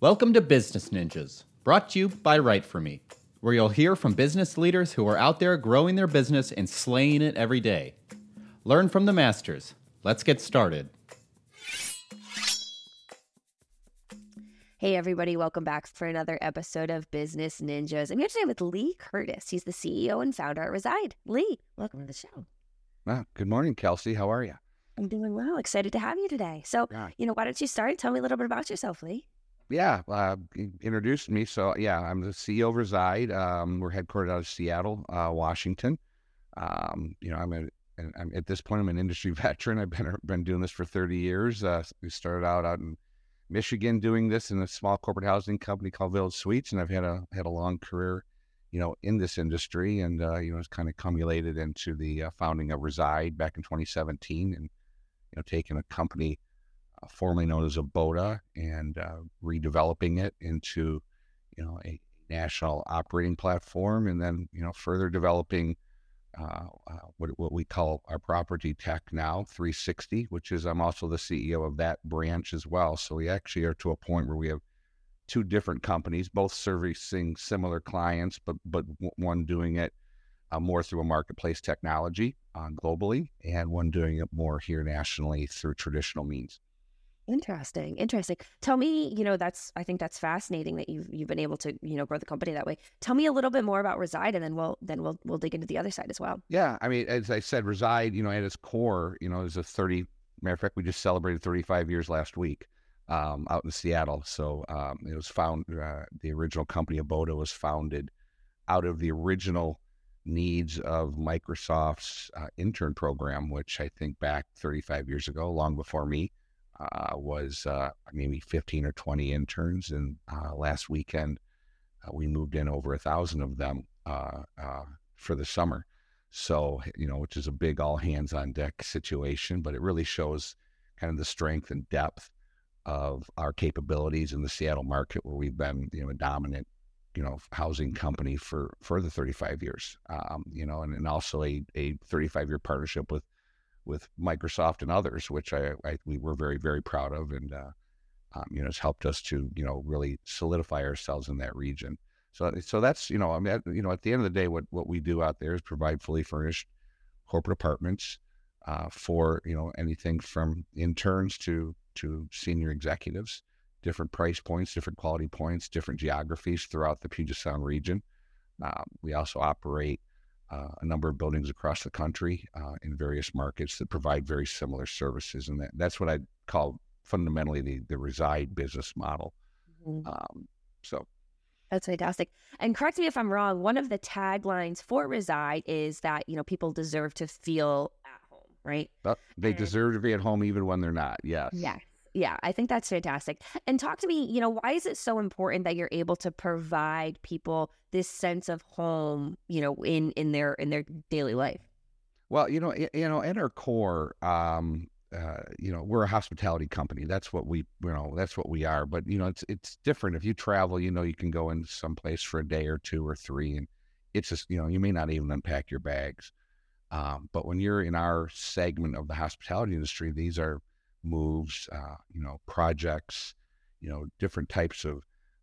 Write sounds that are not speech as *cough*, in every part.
Welcome to Business Ninjas, brought to you by Write For Me, where you'll hear from business leaders who are out there growing their business and slaying it every day. Learn from the masters. Let's get started. Hey, everybody, welcome back for another episode of Business Ninjas. I'm here today with Lee Curtis. He's the CEO and founder at Reside. Lee, welcome to the show. Ah, good morning, Kelsey. How are you? I'm doing well. Excited to have you today. So, Yeah. you know, why don't you start? Tell me a little bit about yourself, Lee. Yeah, uh, introduced me. So, yeah, I'm the CEO of Reside. Um, we're headquartered out of Seattle, uh, Washington. Um, you know, I'm, a, I'm at this point, I'm an industry *laughs* veteran. I've been been doing this for 30 years. Uh, we started out out in Michigan doing this in a small corporate housing company called Village Suites, and I've had a had a long career, you know, in this industry, and uh, you know, it's kind of cumulated into the uh, founding of Reside back in 2017, and you know, taking a company formerly known as Aboda and uh, redeveloping it into, you know, a national operating platform, and then you know, further developing uh, uh, what, what we call our property tech now 360 which is i'm also the ceo of that branch as well. So we actually are to a point where we have two different companies both servicing similar clients but but one doing it uh, more through a marketplace technology uh, globally and one doing it more here nationally through traditional means Interesting. Interesting. Tell me, you know, that's I think that's fascinating that you've you've been able to, you know, grow the company that way. Tell me a little bit more about Reside and then we'll then we'll we'll dig into the other side as well. Yeah, I mean, as I said, reside, you know, at its core, you know, is a thirty. Matter of fact, we just celebrated thirty-five years last week, um, out in Seattle. So um, it was found. Uh, the original company Aboda was founded out of the original needs of Microsoft's uh, intern program, which I think back thirty-five years ago, long before me, uh, was uh, maybe fifteen or twenty interns. And uh, last weekend, uh, we moved in over a thousand of them uh, uh, for the summer. So, you know, which is a big all hands on deck situation, but it really shows kind of the strength and depth of our capabilities in the Seattle market where we've been, you know, a dominant, you know, housing company for, for the 35 years, um, you know, and, and also a, a 35 year partnership with, with Microsoft and others, which I, I we were very, very proud of. And, uh, um, you know, has helped us to, you know, really solidify ourselves in that region. So, so that's you know, I mean, at- you know, at the end of the day, what what we do out there is provide fully furnished corporate apartments uh, for you know anything from interns to to senior executives, different price points, different quality points, different geographies throughout the Puget Sound region. Um, we also operate uh, a number of buildings across the country uh, in various markets that provide very similar services, and that, that's what I call fundamentally the the reside business model. Um, so. That's fantastic. And correct me if I'm wrong, one of the taglines for Reside is that, you know, people deserve to feel at home, right? But they And- deserve to be at home even when they're not. Yes. Yes. Yeah, I think that's fantastic. And talk to me, you know, why is it so important that you're able to provide people this sense of home, you know, in in their in their daily life? Well, you know, you know, at our core, um, uh, you know, we're a hospitality company. That's what we, you know, that's what we are. But you know, it's it's different. If you travel, you know, you can go in someplace for a day or two or three, and it's just, you know, you may not even unpack your bags. Um, but when you're in our segment of the hospitality industry, these are moves, uh, you know, projects, you know, different types of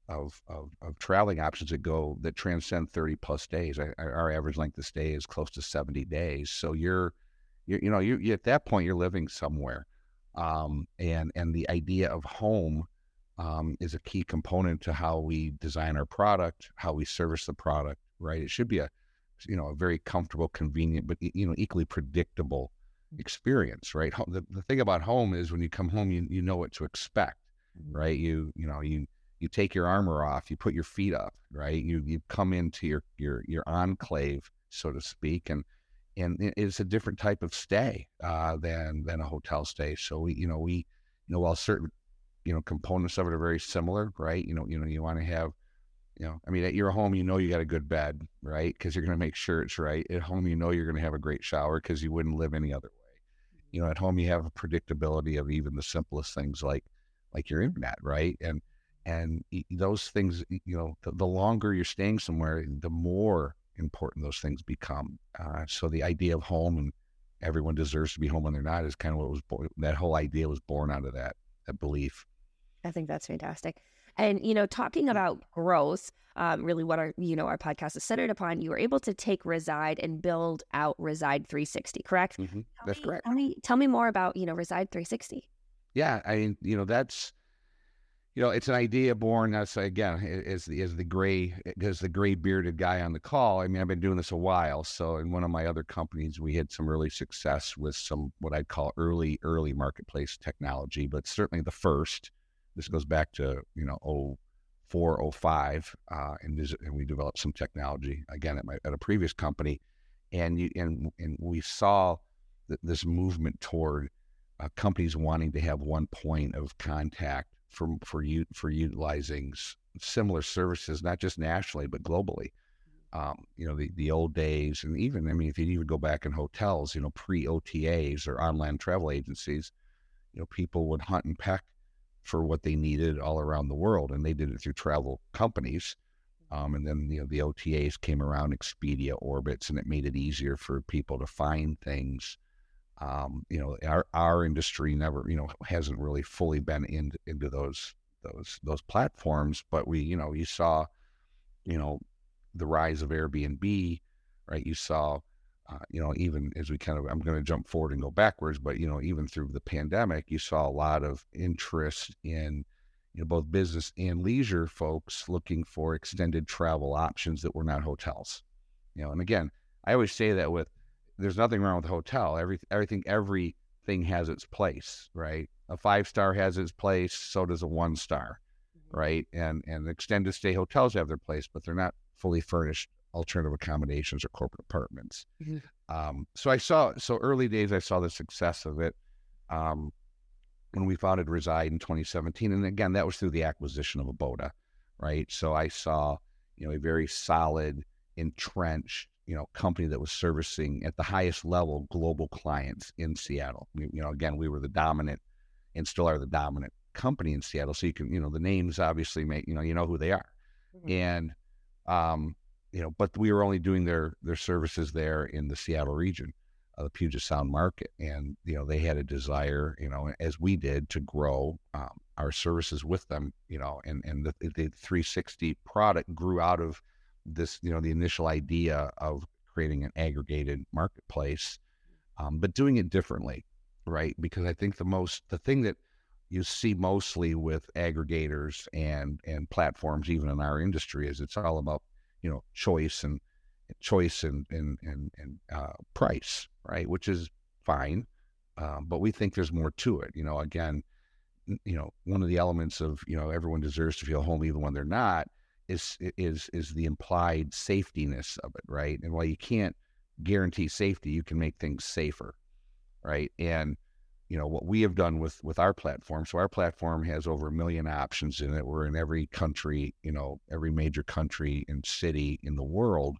of, of of traveling options that go that transcend 30 plus days. Our, our average length of stay is close to 70 days. So you're, you you know, you, you at that point you're living somewhere, um, and and the idea of home um, is a key component to how we design our product, how we service the product. Right? It should be a, you know, a very comfortable, convenient, but you know, equally predictable experience. Right? The, the thing about home is when you come home, you you know what to expect. Right? You you know you you take your armor off, you put your feet up, right? You you come into your your your enclave, so to speak, and and it's a different type of stay uh, than than a hotel stay. So we you know we you know while certain you know components of it are very similar, right? You know you know you want to have you know I mean at your home you know you got a good bed, right? Because you're going to make sure it's right. At home you know you're going to have a great shower because you wouldn't live any other way. You know at home you have a predictability of even the simplest things like like your internet, right? And and those things you know the, the longer you're staying somewhere the more important those things become uh, so the idea of home and everyone deserves to be home when they're not is kind of what was born that whole idea was born out of that that belief I think that's fantastic. And you know, talking about growth, um, really what our you know our podcast is centered upon. You were able to take Reside and build out Reside 360, correct? Mhm. That's me, correct. Tell me, tell me more about you know Reside 360. Yeah, I mean, you know, that's you know, it's an idea born. as again, is the is the gray is the gray bearded guy on the call. I mean, I've been doing this a while. So in one of my other companies, we had some early success with some what I'd call early early marketplace technology, but certainly the first. This goes back to you know oh four oh five, uh, and, and we developed some technology again at my at a previous company, and you and and we saw th- this movement toward uh, companies wanting to have one point of contact for for you for utilizing s- similar services, not just nationally but globally. Um, you know, the the old days, and even I mean, if you even go back in hotels, you know, pre OTAs or online travel agencies, you know, people would hunt and peck for what they needed all around the world, and they did it through travel companies. Um, and then you know the OTAs came around, Expedia, Orbitz, and it made it easier for people to find things um, you know, our our industry never, you know, hasn't really fully been in, into those those those platforms. But we, you know, you saw, you know, the rise of Airbnb, right? You saw, uh, you know, even as we kind of, I'm going to jump forward and go backwards, but you know, even through the pandemic, you saw a lot of interest in, you know, both business and leisure folks looking for extended travel options that were not hotels. You know, and again, I always say that with there's nothing wrong with a hotel. Every everything everything has its place, right? A five star has its place, so does a one star, right? And and extended stay hotels have their place, but they're not fully furnished alternative accommodations or corporate apartments. Mhm. Um, so I saw so early days I saw the success of it. Um, when we founded Reside in 2017, and again that was through the acquisition of Aboda, right? So I saw you know a very solid, entrenched you know company that was servicing at the highest level global clients in Seattle. We, you know, again, we were the dominant and still are the dominant company in Seattle. So you can, you know, the names obviously make you know you know who they are, Mhm. and um, you know, but we were only doing their their services there in the Seattle region, uh, the Puget Sound market, and you know they had a desire, you know, as we did, to grow um, our services with them, you know, and and the, the 360 product grew out of this, you know, the initial idea of creating an aggregated marketplace, um, but doing it differently, right? Because I think the most, the thing that you see mostly with aggregators and and platforms, even in our industry, is it's all about, you know, choice and choice and and and, and uh, price, right? Which is fine, um, but we think there's more to it. You know, again, you know, one of the elements of you know everyone deserves to feel home even when they're not is is is the implied safetiness of it, right? And while you can't guarantee safety, you can make things safer, right? And you know what we have done with with our platform. So our platform has over a million options in it. We're in every country, you know, every major country and city in the world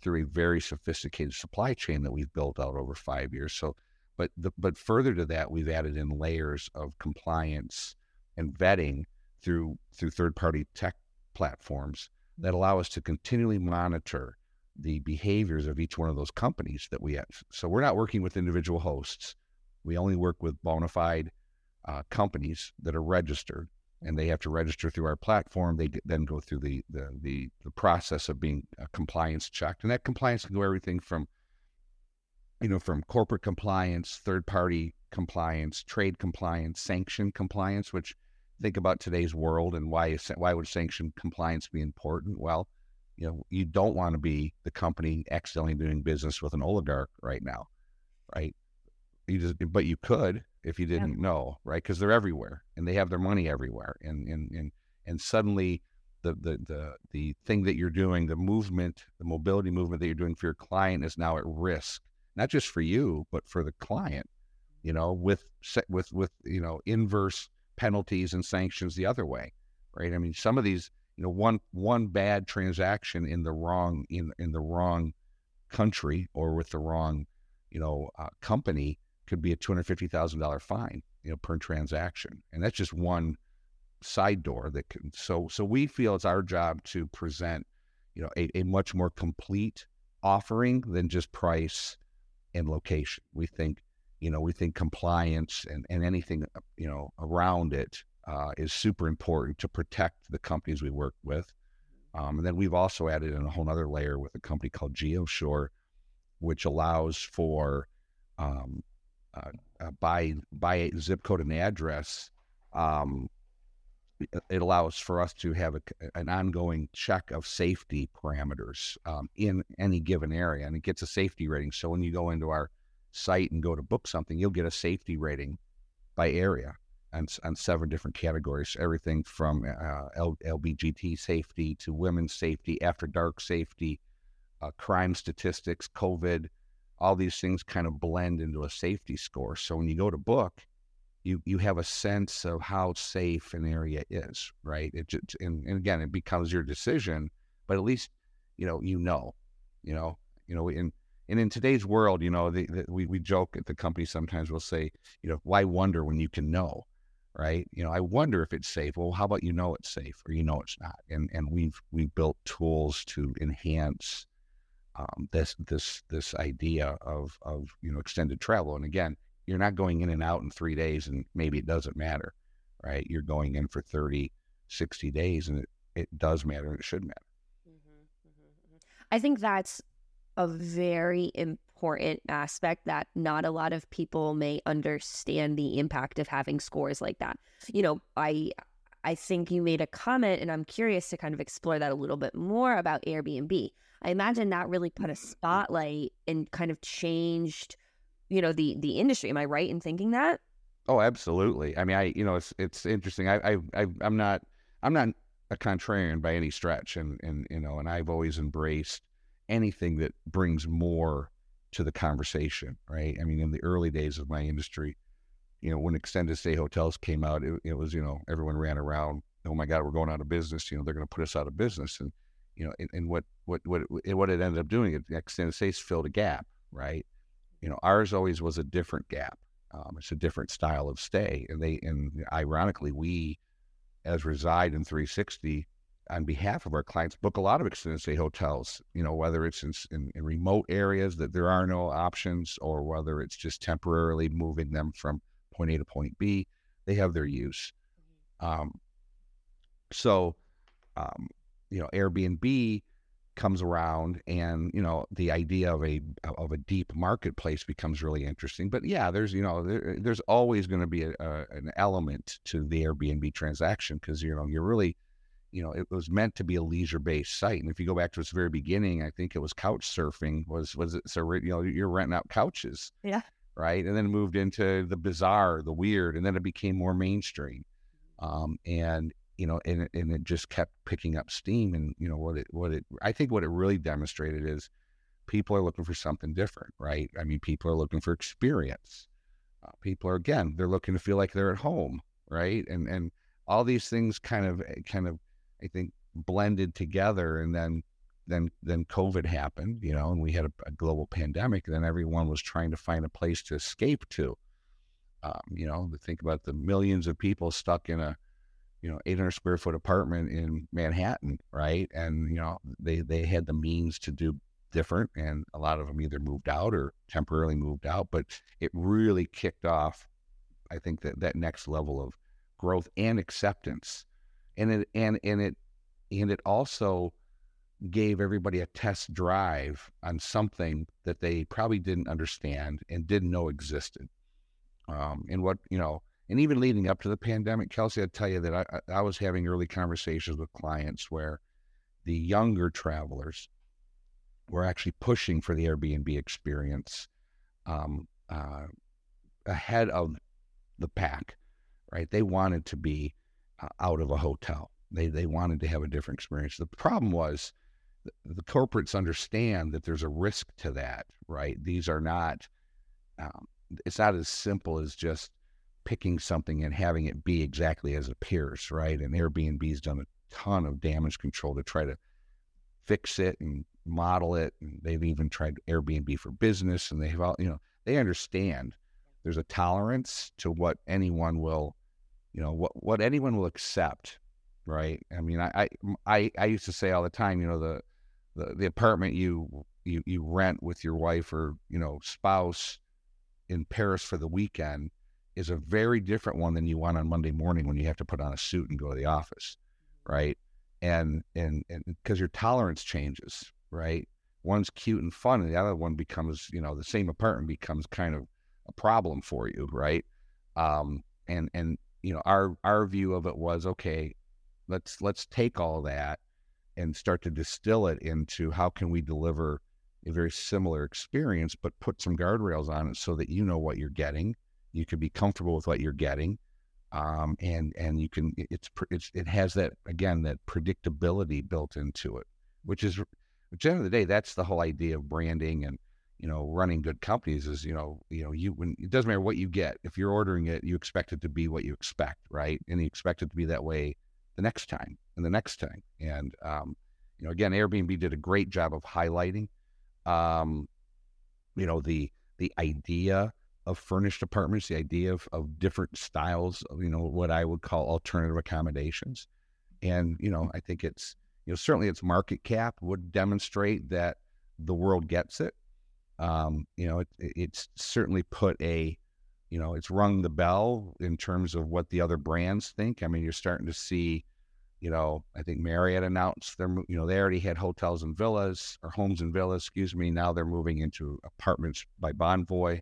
through a very sophisticated supply chain that we've built out over five years. So, but the, but further to that, we've added in layers of compliance and vetting through through third party tech platforms that allow us to continually monitor the behaviors of each one of those companies that we have. So we're not working with individual hosts. We only work with bona fide uh, companies that are registered, and they have to register through our platform. They then go through the the the, the process of being uh, compliance checked, and that compliance can go everything from you know from corporate compliance, third party compliance, trade compliance, sanction compliance, which think about today's world and why is, why would sanction compliance be important? Well, you know, you don't want to be the company accidentally doing business with an oligarch right now, right? You just, but you could if you didn't know, right? Because they're everywhere and they have their money everywhere, and and and and suddenly. The, the the the thing that you're doing, the movement, the mobility movement that you're doing for your client is now at risk, not just for you, but for the client. You know, with with with you know inverse penalties and sanctions the other way, right? I mean, some of these, you know, one one bad transaction in the wrong in in the wrong country or with the wrong, you know, uh, company could be a two hundred fifty thousand dollar fine, you know, per transaction, and that's just one side door that can. So so we feel it's our job to present, you know, a, a much more complete offering than just price and location. We think you know, we think compliance and, and anything, you know, around it uh, is super important to protect the companies we work with. Um, and then we've also added in a whole other layer with a company called GeoSure, which allows for um, uh, by by zip code and address. Um, it allows for us to have a, an ongoing check of safety parameters um, in any given area, and it gets a safety rating. So when you go into our site and go to book something, you'll get a safety rating by area and on seven different categories, everything from uh, L- LBGT safety to women's safety, after dark safety, uh, crime statistics, COVID, all these things kind of blend into a safety score. So when you go to book, you you have a sense of how safe an area is, right? It just, and, and again, it becomes your decision, but at least you know you know, you know, you know, in and in today's world, you know, the, the, we we joke at the company sometimes. We'll say, you know, why wonder when you can know? right? You know, I wonder if it's safe. Well, how about you know it's safe or you know it's not? And and we've we've built tools to enhance um, this this this idea of of you know extended travel. And again, you're not going in and out in three days and maybe it doesn't matter, right? You're going in for 30, 60 days and it, it does matter and it should matter. Mm-hmm, mm-hmm, mm-hmm. I think that's a very important important aspect that not a lot of people may understand the impact of having scores like that. You know, I I think you made a comment and I'm curious to kind of explore that a little bit more about Airbnb. I imagine that really put a mm-hmm. spotlight and kind of changed, you know, the the industry. Am I right in thinking that? Oh, absolutely. I mean, I you know, it's it's interesting. I I, I I'm not I'm not a contrarian by any stretch and and you know, and I've always embraced anything that brings more to the conversation, right? I mean, in the early days of my industry, you know, when extended stay hotels came out, it, it was, you know, everyone ran around, oh my God, we're going out of business. You know, they're going to put us out of business. And, you know, and, and what, what, what, what it ended up doing, it extended stays filled a gap, right? You know, ours always was a different gap. Um, it's a different style of stay. And they, and ironically, we, as reside in 360, on behalf of our clients book a lot of extended stay hotels you know whether it's in, in, in, remote areas that there are no options or whether it's just temporarily moving them from point a to point b they have their use mm-hmm. um, so um, you know airbnb comes around and you know the idea of a of a deep marketplace becomes really interesting but yeah there's you know there, there's always going to be a, a, an element to the airbnb transaction because you know you're really you know, it was meant to be a leisure based site. And if you go back to its very beginning, I think it was couch surfing was, was it, so, you know, you're renting out couches. Yeah. Right. And then moved into the bizarre, the weird, and then it became more mainstream. Um, and, you know, and, and it just kept picking up steam. And, you know, what it, what it, I think what it really demonstrated is people are looking for something different, right? I mean, people are looking for experience. Uh, people are, again, they're looking to feel like they're at home, right? And, and, all these things kind of eh, kind of I think blended together and then then then COVID happened, you know, and we had a, a global pandemic. And then everyone was trying to find a place to escape to. Um, you know, think about the millions of people stuck in a, you know, 800 square foot apartment in Manhattan, right? And you know, they they had the means to do different, and a lot of them either moved out or temporarily moved out. But it really kicked off, I think that that next level of growth and acceptance and it and and it and it also gave everybody a test drive on something that they probably didn't understand and didn't know existed. Um, and what you know, and even leading up to the pandemic, Kelsey, I'd tell you that I, I was having early conversations with clients where the younger travelers were actually pushing for the Airbnb experience um, uh, ahead of the pack, right? They wanted to be uh, out of a hotel. They they wanted to have a different experience. The problem was the, corporates understand that there's a risk to that, right? These are not. Um, it's not as simple as just picking something and having it be exactly as it appears, right? And Airbnb's done a ton of damage control to try to fix it and model it. And they've even tried Airbnb for business, and they've all you know they understand there's a tolerance to what anyone will you know what what anyone will accept right i mean I, I i used to say all the time you know the the, the apartment you you you rent with your wife or you know spouse in paris for the weekend is a very different one than you want on Monday morning when you have to put on a suit and go to the office, right? And and and because your tolerance changes, right? One's cute and fun, and the other one becomes, you know, the same apartment becomes kind of a problem for you, right? Um, and and you know, our our view of it was okay. Let's let's take all that and start to distill it into how can we deliver a very similar experience, but put some guardrails on it so that you know what you're getting. You can be comfortable with what you're getting, um, and and you can it's it's it has that again that predictability built into it, which is at the end of the day that's the whole idea of branding and you know running good companies is you know you know you when it doesn't matter what you get if you're ordering it you expect it to be what you expect right and you expect it to be that way the next time and the next time and um, you know again Airbnb did a great job of highlighting um, you know the the idea of furnished apartments, the idea of, of different styles of you know what I would call alternative accommodations, and you know I think it's you know certainly its market cap would demonstrate that the world gets it. Um, you know it, it's certainly put a you know it's rung the bell in terms of what the other brands think. I mean you're starting to see you know, I think Marriott announced they're, you know, they already had hotels and villas or homes and villas, excuse me. Now they're moving into apartments by Bonvoy.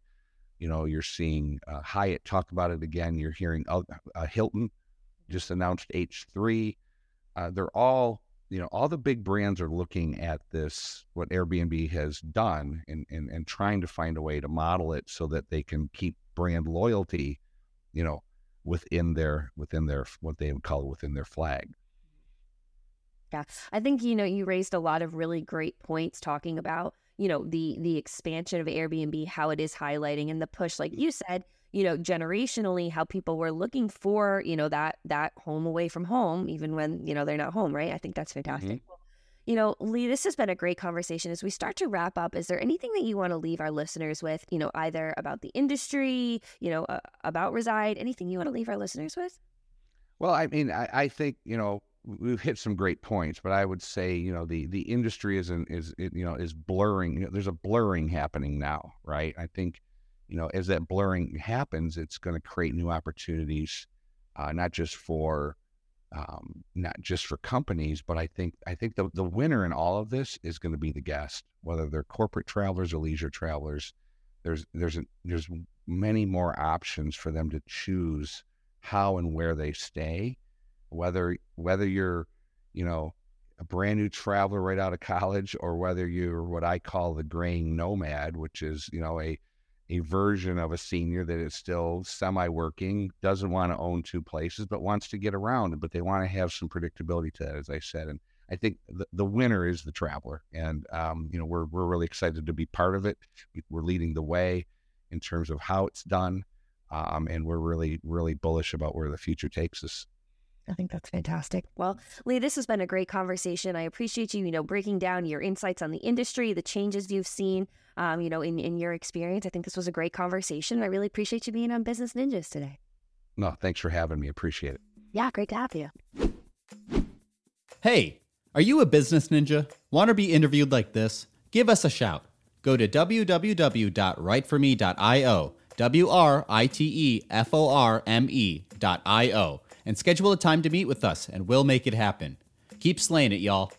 You know, you're seeing uh, Hyatt talk about it again. You're hearing uh, Hilton just announced H3. Uh, they're all, you know, all the big brands are looking at this, what Airbnb has done and, and, and trying to find a way to model it so that they can keep brand loyalty, you know, within their, within their, what they would call within their flag. Yeah. I think, you know, you raised a lot of really great points talking about, you know, the the expansion of Airbnb, how it is highlighting and the push, like mm. you said, you know, generationally, how people were looking for, you know, that that home away from home, even when, you know, they're not home, right? I think that's fantastic. Mm-hmm. You know, Lee, this has been a great conversation. As we start to wrap up, is there anything that you want to leave our listeners with, you know, either about the industry, you know, uh, about Reside, anything you want to leave our listeners with? Well, I mean, I, I think, you know, we've hit some great points, but I would say you know the the industry is an, is it, you know is blurring. You know, there's a blurring happening now, right? I think you know as that blurring happens, it's going to create new opportunities, uh, not just for um, not just for companies, but I think I think the the winner in all of this is going to be the guest, whether they're corporate travelers or leisure travelers. There's there's a, there's many more options for them to choose how and where they stay whether whether you're you know a brand new traveler right out of college or whether you're what I call the graying nomad, which is you know a a version of a senior that is still semi working, doesn't want to own two places, but wants to get around, but they want to have some predictability to that, as I said. And I think the, the winner is the traveler. And, um, you know, we're, we're really excited to be part of it. We're leading the way in terms of how it's done. Um, and we're really, really bullish about where the future takes us. I think that's fantastic. Well, Lee, this has been a great conversation. I appreciate you, you know, breaking down your insights on the industry, the changes you've seen, um, you know, in, in your experience. I think this was a great conversation. I really appreciate you being on Business Ninjas today. No, thanks for having me. Appreciate it. Yeah, great to have you. Hey, are you a business ninja? Want to be interviewed like this? Give us a shout. Go to www.writeforme.io, W R I T E F O R M E.io and schedule a time to meet with us, and we'll make it happen. Keep slaying it, y'all.